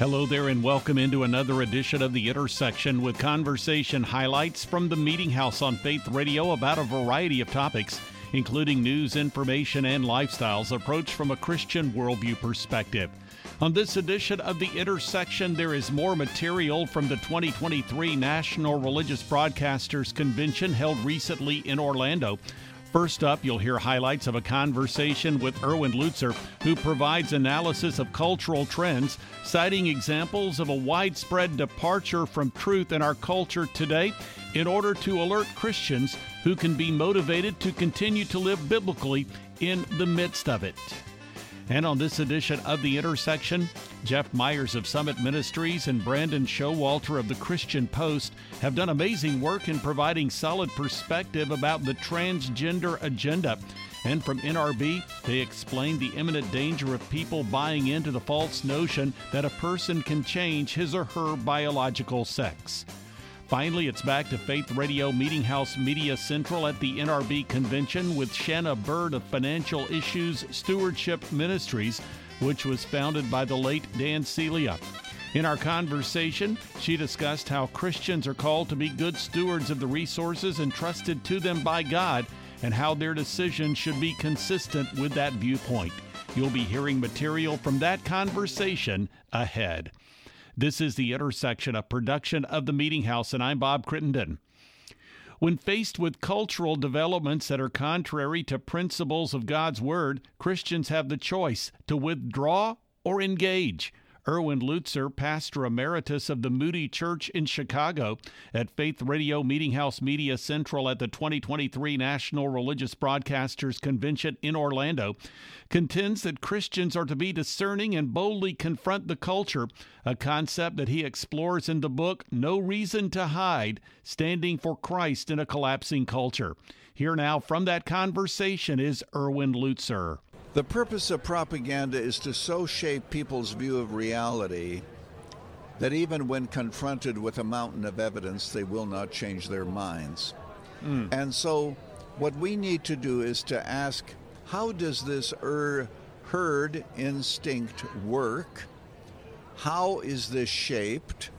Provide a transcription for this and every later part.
Hello there, and welcome into another edition of The Intersection with conversation highlights from the Meeting House on Faith Radio about a variety of topics, including news, information, and lifestyles approached from a Christian worldview perspective. On this edition of The Intersection, there is more material from the 2023 National Religious Broadcasters Convention held recently in Orlando. First up, you'll hear highlights of a conversation with Erwin Lutzer, who provides analysis of cultural trends, citing examples of a widespread departure from truth in our culture today in order to alert Christians who can be motivated to continue to live biblically in the midst of it. And on this edition of The Intersection, Jeff Myers of Summit Ministries and Brandon Showalter of the Christian Post have done amazing work in providing solid perspective about the transgender agenda. And from NRB, they explain the imminent danger of people buying into the false notion that a person can change his or her biological sex. Finally, it's back to Faith Radio Meeting House Media Central at the NRB convention with Shana Burt of Financial Issues Stewardship Ministries, which was founded by the late Dan Celia. In our conversation, she discussed how Christians are called to be good stewards of the resources entrusted to them by God and how their decisions should be consistent with that viewpoint. You'll be hearing material from that conversation ahead. This is The Intersection, a production of The Meeting House, and I'm Bob Crittenden. When faced with cultural developments that are contrary to principles of God's Word, Christians have the choice to withdraw or engage. Erwin Lutzer, pastor emeritus of the Moody Church in Chicago, at Faith Radio Meeting House Media Central at the 2023 National Religious Broadcasters Convention in Orlando, contends that Christians are to be discerning and boldly confront the culture, a concept that he explores in the book No Reason to Hide Standing for Christ in a Collapsing Culture. Here now from that conversation is Erwin Lutzer. The purpose of propaganda is to so shape people's view of reality that even when confronted with a mountain of evidence, they will not change their minds. Mm. And so, what we need to do is to ask how does this er- herd instinct work? How is this shaped?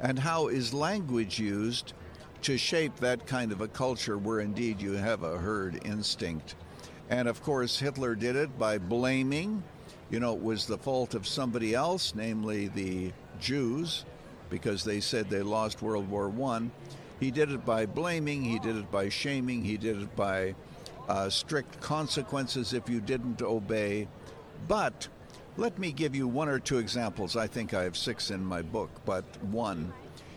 And how is language used to shape that kind of a culture where indeed you have a herd instinct? And of course, Hitler did it by blaming, you know, it was the fault of somebody else, namely the Jews, because they said they lost World War I. He did it by blaming, he did it by shaming, he did it by uh, strict consequences if you didn't obey. But let me give you one or two examples. I think I have six in my book, but one.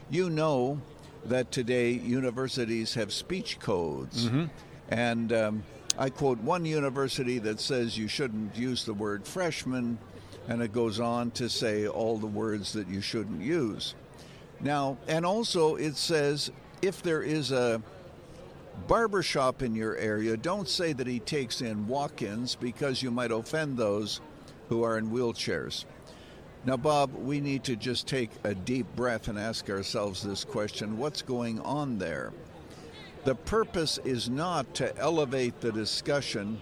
You know that today universities have speech codes. Mm-hmm. And um, I quote one university that says you shouldn't use the word freshman, and it goes on to say all the words that you shouldn't use. Now, and also it says if there is a barbershop in your area, don't say that he takes in walk ins because you might offend those who are in wheelchairs. Now, Bob, we need to just take a deep breath and ask ourselves this question what's going on there? The purpose is not to elevate the discussion,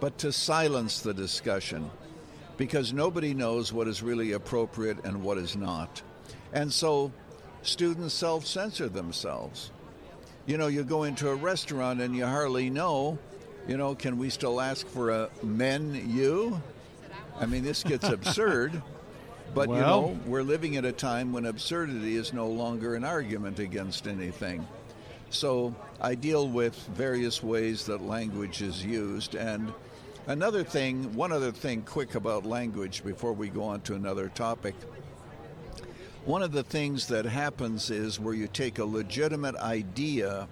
but to silence the discussion because nobody knows what is really appropriate and what is not. And so students self censor themselves. You know, you go into a restaurant and you hardly know, you know, can we still ask for a menu? I mean, this gets absurd. But well, you know, we're living at a time when absurdity is no longer an argument against anything. So I deal with various ways that language is used. And another thing, one other thing quick about language before we go on to another topic. One of the things that happens is where you take a legitimate idea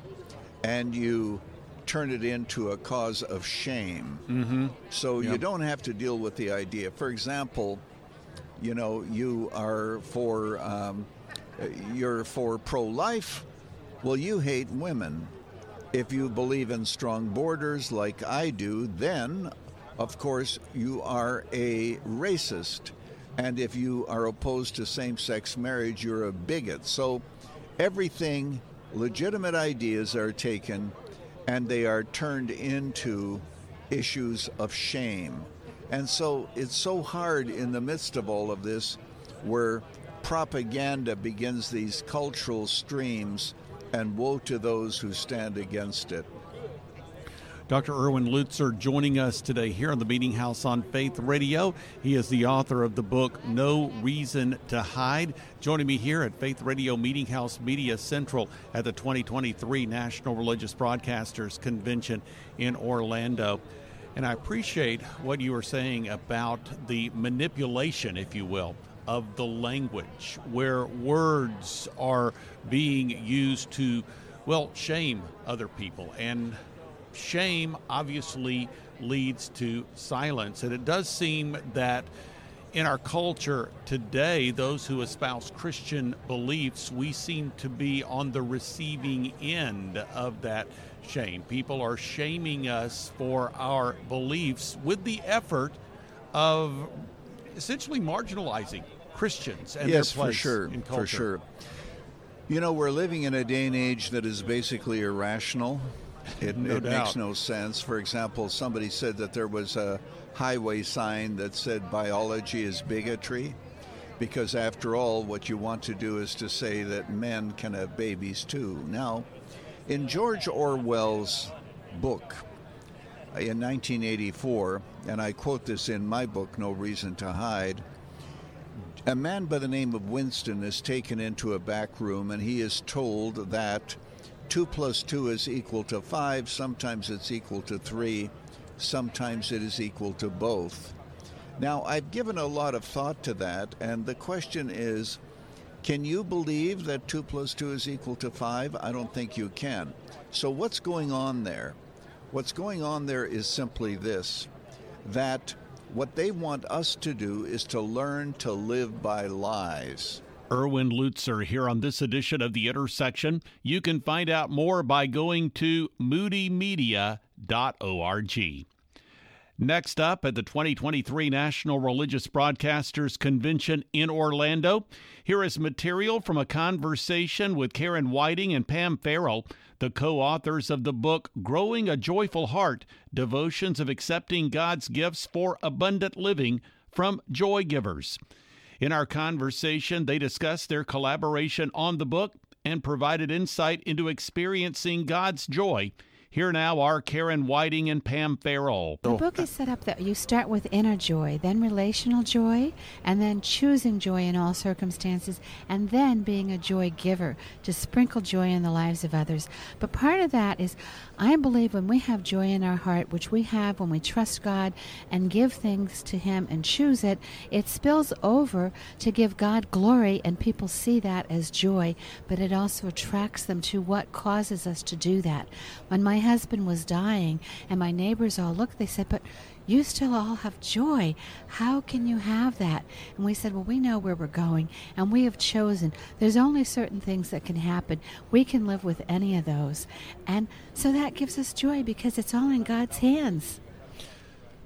and you turn it into a cause of shame. Mm-hmm. So you don't have to deal with the idea. For example, you know, you are for um, you're for pro-life well, you hate women. If you believe in strong borders like I do, then, of course, you are a racist. And if you are opposed to same sex marriage, you're a bigot. So everything, legitimate ideas are taken and they are turned into issues of shame. And so it's so hard in the midst of all of this where propaganda begins these cultural streams, and woe to those who stand against it. Dr. Erwin Lutzer joining us today here on the Meeting House on Faith Radio. He is the author of the book No Reason to Hide. Joining me here at Faith Radio Meeting House Media Central at the 2023 National Religious Broadcasters Convention in Orlando. And I appreciate what you were saying about the manipulation, if you will, of the language, where words are being used to, well, shame other people and shame obviously leads to silence. And it does seem that in our culture today, those who espouse Christian beliefs, we seem to be on the receiving end of that shame. People are shaming us for our beliefs with the effort of essentially marginalizing Christians and yes, their place for sure, in culture. for sure. You know, we're living in a day and age that is basically irrational. It, No it makes no sense. For example, somebody said that there was a highway sign that said biology is bigotry, because after all, what you want to do is to say that men can have babies too. Now, in George Orwell's book in 1984, and I quote this in my book, No Reason to Hide. A man by the name of Winston is taken into a back room and he is told that 2 plus 2 is equal to 5, sometimes it's equal to 3, sometimes it is equal to both. Now, I've given a lot of thought to that, and the question is can you believe that 2 plus 2 is equal to 5? I don't think you can. So, what's going on there? What's going on there is simply this that what they want us to do is to learn to live by lies. Erwin Lutzer here on this edition of The Intersection. You can find out more by going to moodymedia.org. Next up at the 2023 National Religious Broadcasters Convention in Orlando, here is material from a conversation with Karen Whiting and Pam Farrel, the co authors of the book Growing a Joyful Heart Devotions of Accepting God's Gifts for Abundant Living from Joy Givers. In our conversation, they discussed their collaboration on the book and provided insight into experiencing God's joy. Here now are Karen Whiting and Pam Farrel. The book is set up that you start with inner joy, then relational joy, and then choosing joy in all circumstances, and then being a joy giver to sprinkle joy in the lives of others. But part of that is, I believe when we have joy in our heart, which we have when we trust God and give things to Him and choose it, it spills over to give God glory, and people see that as joy, but it also attracts them to what causes us to do that. When my husband was dying and my neighbors all looked, they said, But you still all have joy. How can you have that? And we said, Well, we know where we're going, and we have chosen. There's only certain things that can happen. We can live with any of those. And so that gives us joy because it's all in God's hands.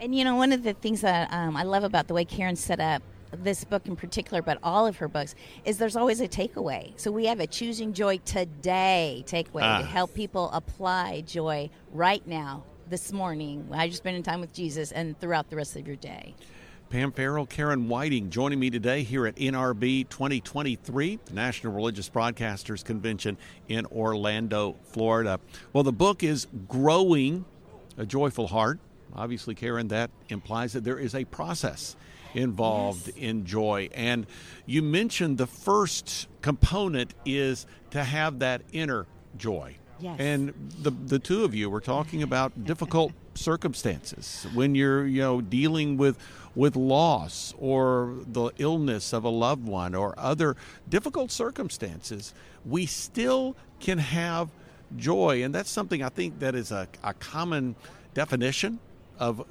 And you know, one of the things that um, I love about the way Karen set up this book in particular, but all of her books, is there's always a takeaway. So we have a Choosing Joy Today takeaway Ah. to help people apply joy right now, this morning, while you're spending time with Jesus, and throughout the rest of your day. Pam Farrel, Karen Whiting joining me today here at NRB 2023, the National Religious Broadcasters Convention in Orlando, Florida. Well, the book is Growing a Joyful Heart. Obviously, Karen, that implies that there is a process involved Yes. in joy. And you mentioned the first component is to have that inner joy. Yes. And the the two of you were talking about difficult circumstances when you're you know dealing with with loss or the illness of a loved one or other difficult circumstances we still can have joy and that's something i think that is a, a common definition of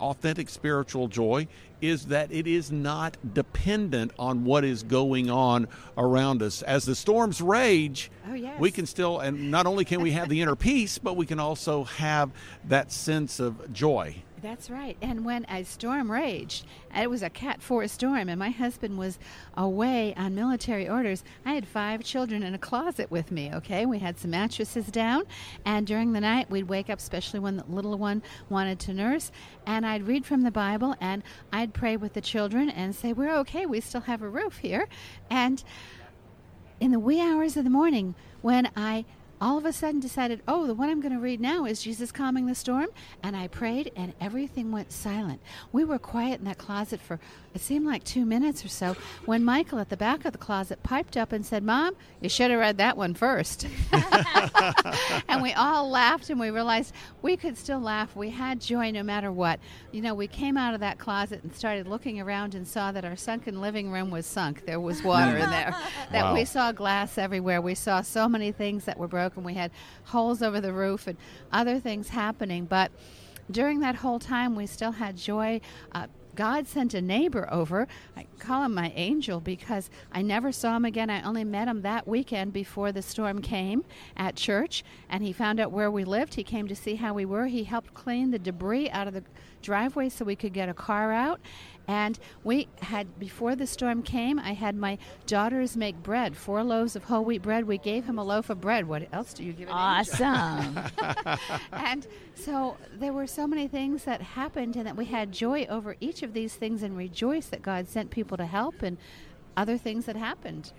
authentic spiritual joy is that it is not dependent on what is going on around us as the storms rage Oh, yes. we can still and not only can we have the inner peace but we can also have that sense of joy That's right. And when a storm raged, it was a Cat 4 storm, and my husband was away on military orders. I had five children in a closet with me, okay? We had some mattresses down, and during the night, we'd wake up, especially when the little one wanted to nurse, and I'd read from the Bible, and I'd pray with the children and say, We're okay, we still have a roof here. And in the wee hours of the morning, when I all of a sudden decided, oh, the one I'm going to read now is Jesus Calming the Storm. And I prayed, and everything went silent. We were quiet in that closet for it seemed like two minutes or so when Michael at the back of the closet piped up and said, Mom, you should have read that one first. and we all laughed and we realized we could still laugh. We had joy no matter what. You know, we came out of that closet and started looking around and saw that our sunken living room was sunk. There was water in there. That Wow. we saw glass everywhere. We saw so many things that were broken. And we had holes over the roof and other things happening. But during that whole time, we still had joy. Uh, God sent a neighbor over. I call him my angel because I never saw him again. I only met him that weekend before the storm came at church, and he found out where we lived. He came to see how we were. He helped clean the debris out of the driveway so we could get a car out. And we had, before the storm came, I had my daughters make bread, four loaves of whole wheat bread. We gave him a loaf of bread. What else do you give an? Awesome. and so there were so many things that happened and that we had joy over each of these things and rejoice that God sent people to help and other things that happened.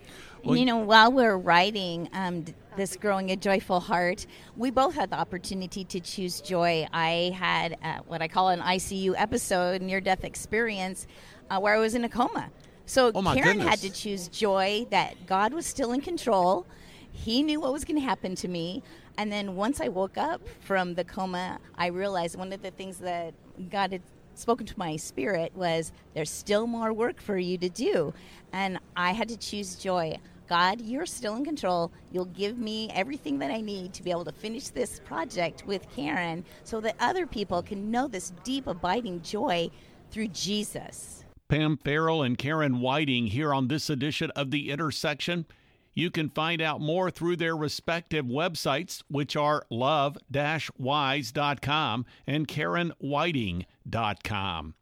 Well, you know, while we're writing um, this Growing a Joyful Heart, we both had the opportunity to choose joy. I had uh, what I call an ICU episode, near death experience, uh, where I was in a coma. So Oh, Karen had to choose joy that God was still in control. He knew what was going to happen to me. And then once I woke up from the coma, I realized one of the things that God had spoken to my spirit was there's still more work for you to do. And I had to choose joy. God, you're still in control. You'll give me everything that I need to be able to finish this project with Karen so that other people can know this deep, abiding joy through Jesus. Pam Farrel and Karen Whiting here on this edition of The Intersection. You can find out more through their respective websites, which are love wise.com and karenwhiting.com.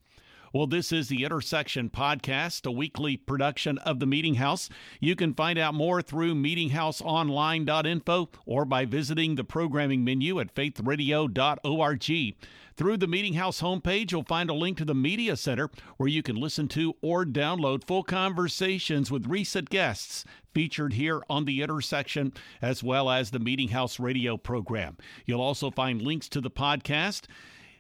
Well, this is the Intersection Podcast, a weekly production of the Meeting House. You can find out more through meetinghouseonline.info or by visiting the programming menu at faithradio.org. Through the Meeting House homepage, you'll find a link to the Media Center where you can listen to or download full conversations with recent guests featured here on the intersection, as well as the Meeting House radio program. You'll also find links to the podcast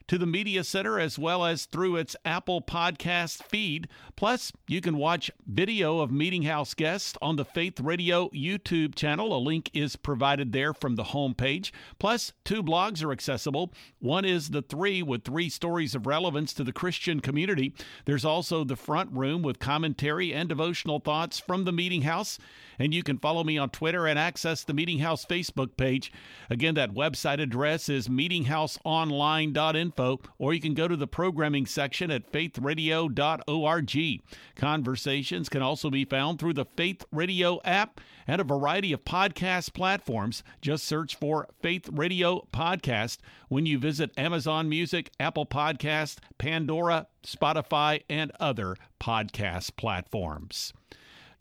to the Media Center as well as through its Apple Podcast feed. Plus, you can watch video of Meeting House guests on the Faith Radio YouTube channel. A link is provided there from the homepage. Plus, two blogs are accessible. One is The Three with three stories of relevance to the Christian community. There's also The Front Room with commentary and devotional thoughts from the Meeting House. And you can follow me on Twitter and access the Meeting House Facebook page. Again, that website address is meetinghouseonline.info, or you can go to the programming section at faithradio.org. Conversations can also be found through the Faith Radio app and a variety of podcast platforms. Just search for Faith Radio Podcast when you visit Amazon Music, Apple Podcast, Pandora, Spotify, and other podcast platforms.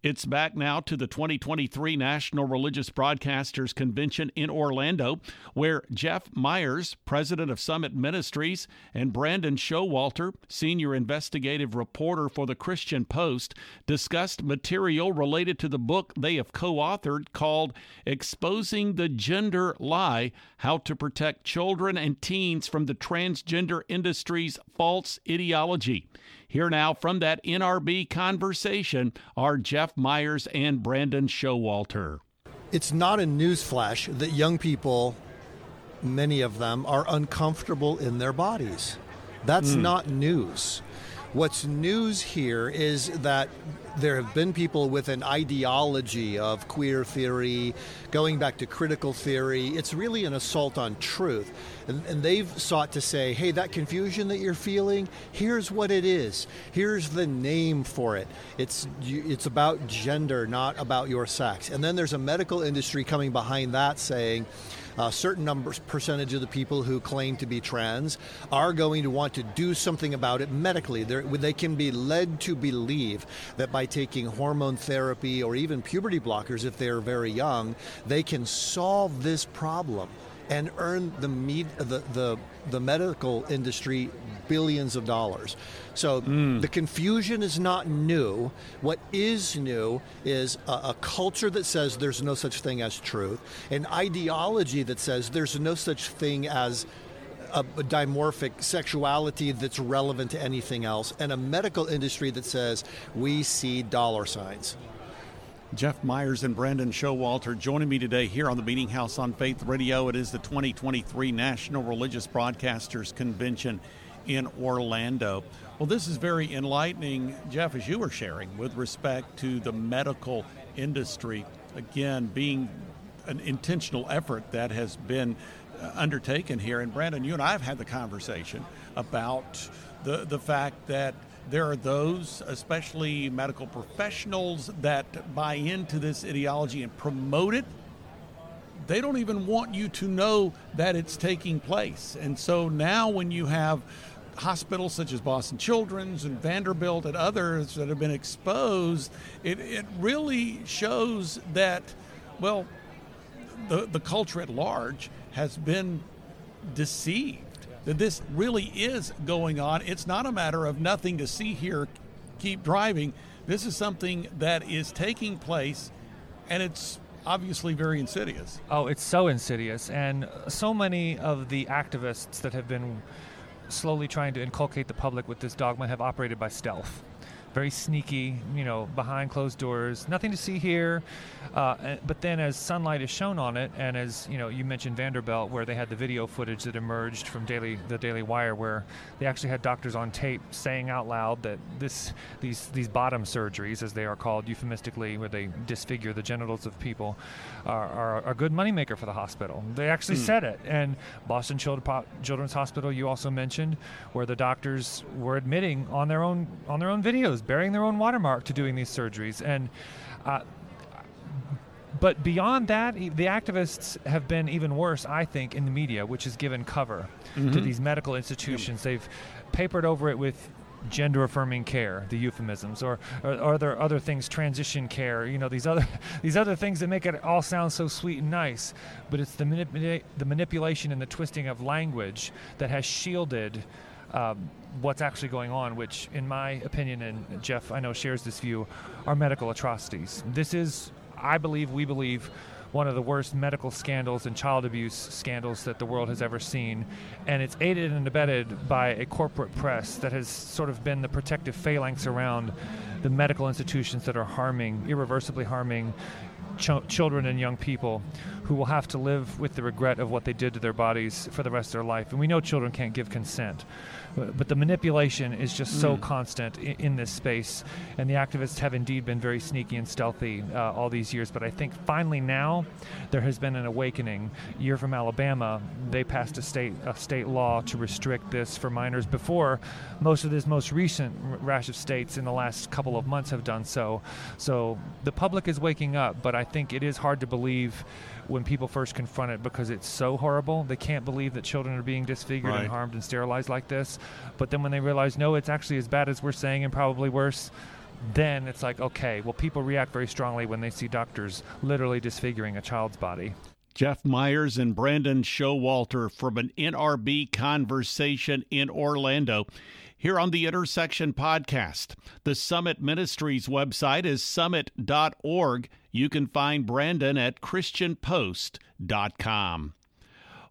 It's back now to the 2023 National Religious Broadcasters Convention in Orlando, where Jeff Myers, president of Summit Ministries, and Brandon Showalter, senior investigative reporter for the Christian Post, discussed material related to the book they have co authored called Exposing the Gender Lie How to Protect Children and Teens from the Transgender Industry's False Ideology. Here now from that NRB conversation are Jeff Myers and Brandon Showalter. It's not a newsflash that young people, many of them, are uncomfortable in their bodies. That's hmm. not news. What's news here is that there have been people with an ideology of queer theory, going back to critical theory. It's really an assault on truth. And, and they've sought to say, hey, that confusion that you're feeling, here's what it is. Here's the name for it. It's, it's about gender, not about your sex. And then there's a medical industry coming behind that saying, a certain numbers percentage of the people who claim to be trans are going to want to do something about it medically. They're, they can be led to believe that by taking hormone therapy or even puberty blockers if they're very young, they can solve this problem and earn the, med- the, the, the medical industry billions of dollars. So mm. the confusion is not new. What is new is a, a, culture that says there's no such thing as truth, an ideology that says there's no such thing as a, a dimorphic sexuality that's relevant to anything else, and a medical industry that says we see dollar signs. Jeff Myers and Brandon Showalter joining me today here on the Meeting House on Faith Radio. It is the 2023 National Religious Broadcasters Convention in Orlando. Well, this is very enlightening, Jeff, as you were sharing with respect to the medical industry. Again, being an intentional effort that has been uh, undertaken here. And Brandon, you and I have had the conversation about the, the fact that there are those, especially medical professionals, that buy into this ideology and promote it. They don't even want you to know that it's taking place. And so now, when you have hospitals such as Boston Children's and Vanderbilt and others that have been exposed, it, it really shows that, well, the, the culture at large has been deceived that this really is going on. It's not a matter of nothing to see here, keep driving. This is something that is taking place, and it's obviously very insidious. Oh, it's so insidious. And so many of the activists that have been slowly trying to inculcate the public with this dogma have operated by stealth very sneaky, you know, behind closed doors, nothing to see here. Uh, but then, as sunlight is shown on it, and as you know, you mentioned Vanderbilt, where they had the video footage that emerged from Daily the Daily Wire, where they actually had doctors on tape saying out loud that this these these bottom surgeries, as they are called euphemistically, where they disfigure the genitals of people, are, are a good moneymaker for the hospital. They actually mm. said it. And Boston Children's Hospital, you also mentioned, where the doctors were admitting on their own on their own videos bearing their own watermark to doing these surgeries. And uh, but beyond that, the activists have been even worse, I think, in the media, which has given cover mm-hmm. to these medical institutions. They've papered over it with gender affirming care the euphemisms or, or are there other things transition care you know these other these other things that make it all sound so sweet and nice but it's the manipula- the manipulation and the twisting of language that has shielded um, what's actually going on, which, in my opinion, and Jeff I know shares this view, are medical atrocities. This is, I believe, we believe, one of the worst medical scandals and child abuse scandals that the world has ever seen. And it's aided and abetted by a corporate press that has sort of been the protective phalanx around the medical institutions that are harming, irreversibly harming ch- children and young people who will have to live with the regret of what they did to their bodies for the rest of their life. And we know children can't give consent but the manipulation is just so mm. constant in, in, this space. And the activists have indeed been very sneaky and stealthy uh, all these years. But I think finally now there has been an awakening. You're from Alabama. They passed a state a state law to restrict this for minors before most of this most recent rash of states in the last couple of months have done so. So the public is waking up, but I think it is hard to believe when people first confront it because it's so horrible. They can't believe that children are being disfigured right. and harmed and sterilized like this. But then when they realize, no, it's actually as bad as we're saying and probably worse, then it's like, okay, well, people react very strongly when they see doctors literally disfiguring a child's body. Jeff Myers and Brandon Showalter from an NRB conversation in Orlando here on the Intersection podcast. The Summit Ministries website is summit.org. You can find Brandon at christianpost.com.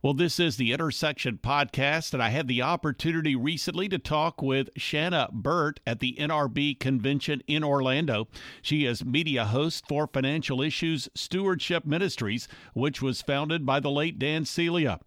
Well, this is the Intersection Podcast, and I had the opportunity recently to talk with Shana Burt at the NRB convention in Orlando. She is media host for Financial Issues Stewardship Ministries, which was founded by the late Dan Celia.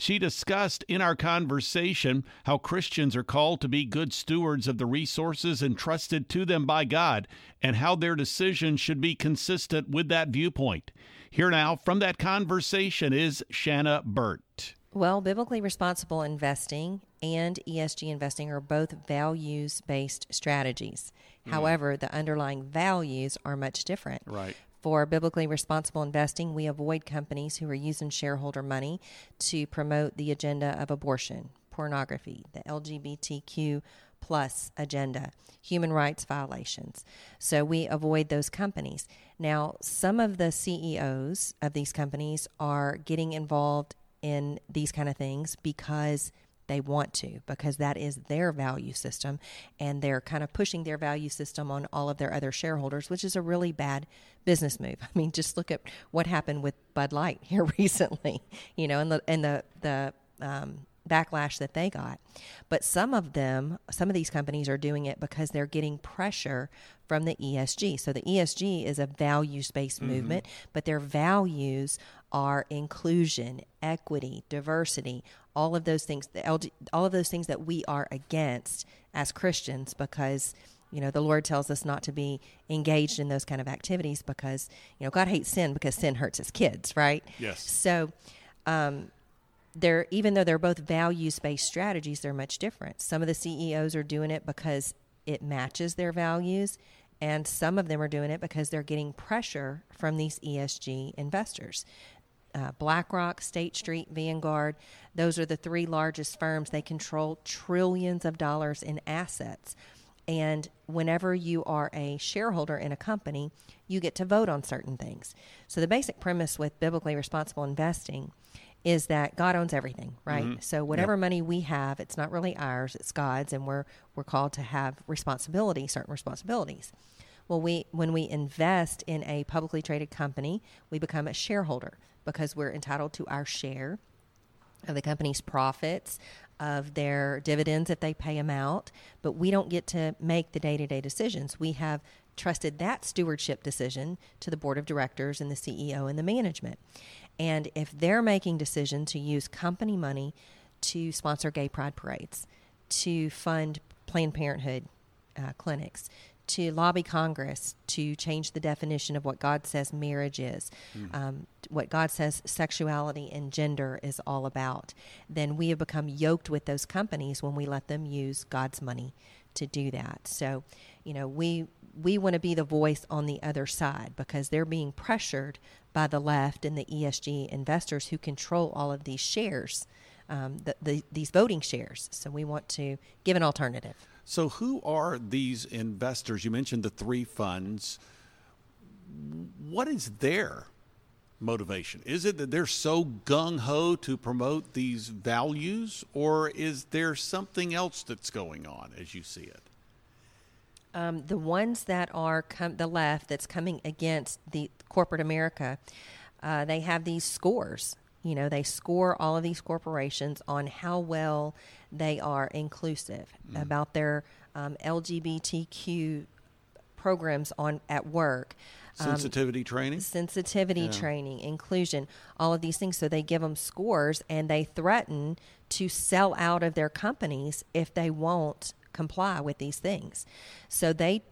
She discussed in our conversation how Christians are called to be good stewards of the resources entrusted to them by God and how their decisions should be consistent with that viewpoint. Here now from that conversation is Shana Burt. Well, biblically responsible investing and ESG investing are both values based strategies. Mm. However, the underlying values are much different. Right. For biblically responsible investing, we avoid companies who are using shareholder money to promote the agenda of abortion, pornography, the LGBTQ plus agenda, human rights violations. So we avoid those companies. Now, some of the CEOs of these companies are getting involved in these kind of things because they want to because that is their value system and they're kind of pushing their value system on all of their other shareholders which is a really bad business move i mean just look at what happened with bud light here recently you know and the and the the um, backlash that they got. But some of them, some of these companies are doing it because they're getting pressure from the ESG. So the ESG is a values based mm-hmm. movement, but their values are inclusion, equity, diversity, all of those things, the LG, all of those things that we are against as Christians because you know the lord tells us not to be engaged in those kind of activities because you know god hates sin because sin hurts his kids right yes so um, they're even though they're both values based strategies, they're much different. Some of the CEOs are doing it because it matches their values, and some of them are doing it because they're getting pressure from these ESG investors. Uh, BlackRock, State Street, Vanguard, those are the three largest firms. They control trillions of dollars in assets. And whenever you are a shareholder in a company, you get to vote on certain things. So, the basic premise with biblically responsible investing is that God owns everything, right? Mm-hmm. So whatever yep. money we have, it's not really ours, it's God's and we're we're called to have responsibility, certain responsibilities. Well, we when we invest in a publicly traded company, we become a shareholder because we're entitled to our share of the company's profits, of their dividends if they pay them out, but we don't get to make the day-to-day decisions. We have trusted that stewardship decision to the board of directors and the CEO and the management. And if they're making decision to use company money to sponsor gay pride parades, to fund Planned Parenthood uh, clinics, to lobby Congress to change the definition of what God says marriage is, mm. um, what God says sexuality and gender is all about, then we have become yoked with those companies when we let them use God's money to do that. So, you know, we we want to be the voice on the other side because they're being pressured by the left and the ESG investors who control all of these shares, um, the, the, these voting shares. So we want to give an alternative. So, who are these investors? You mentioned the three funds. What is their motivation? Is it that they're so gung ho to promote these values, or is there something else that's going on as you see it? um, the ones that are com- the left that's coming against the corporate America, uh, they have these scores. You know, they score all of these corporations on how well they are inclusive mm. about their um, LGBTQ programs on at work. Um, sensitivity um, training, sensitivity yeah. training, inclusion, all of these things. So they give them scores and they threaten to sell out of their companies if they won't comply with these things. So they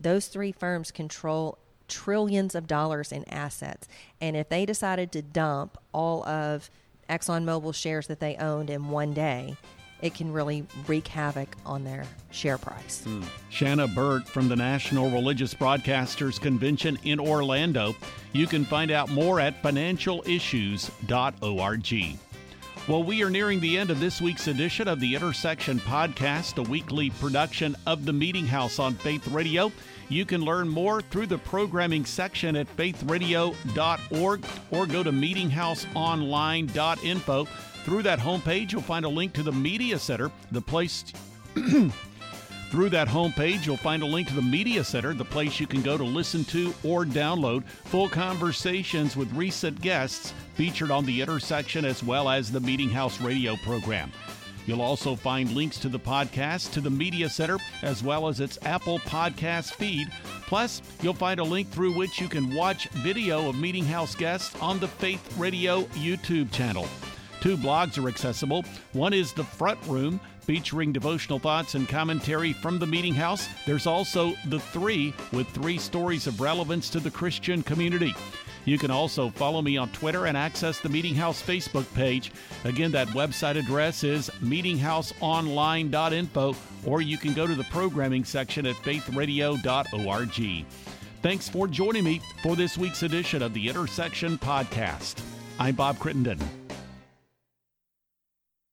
those three firms control trillions of dollars in assets. And if they decided to dump all of ExxonMobil shares that they owned in one day, it can really wreak havoc on their share price. Hmm. Shana Burt from the National Religious Broadcasters Convention in Orlando. You can find out more at financialissues.org. Well, we are nearing the end of this week's edition of the Intersection Podcast, a weekly production of the Meeting House on Faith Radio. You can learn more through the programming section at faithradio.org or go to meetinghouseonline.info. Through that homepage, you'll find a link to the Media Center, the place. Through that homepage, you'll find a link to the Media Center, the place you can go to listen to or download full conversations with recent guests featured on the intersection as well as the Meeting House radio program. You'll also find links to the podcast, to the Media Center, as well as its Apple Podcast feed. Plus, you'll find a link through which you can watch video of Meeting House guests on the Faith Radio YouTube channel. Two blogs are accessible. One is The Front Room, featuring devotional thoughts and commentary from the Meeting House. There's also The Three, with three stories of relevance to the Christian community. You can also follow me on Twitter and access the Meeting House Facebook page. Again, that website address is meetinghouseonline.info, or you can go to the programming section at faithradio.org. Thanks for joining me for this week's edition of the Intersection Podcast. I'm Bob Crittenden.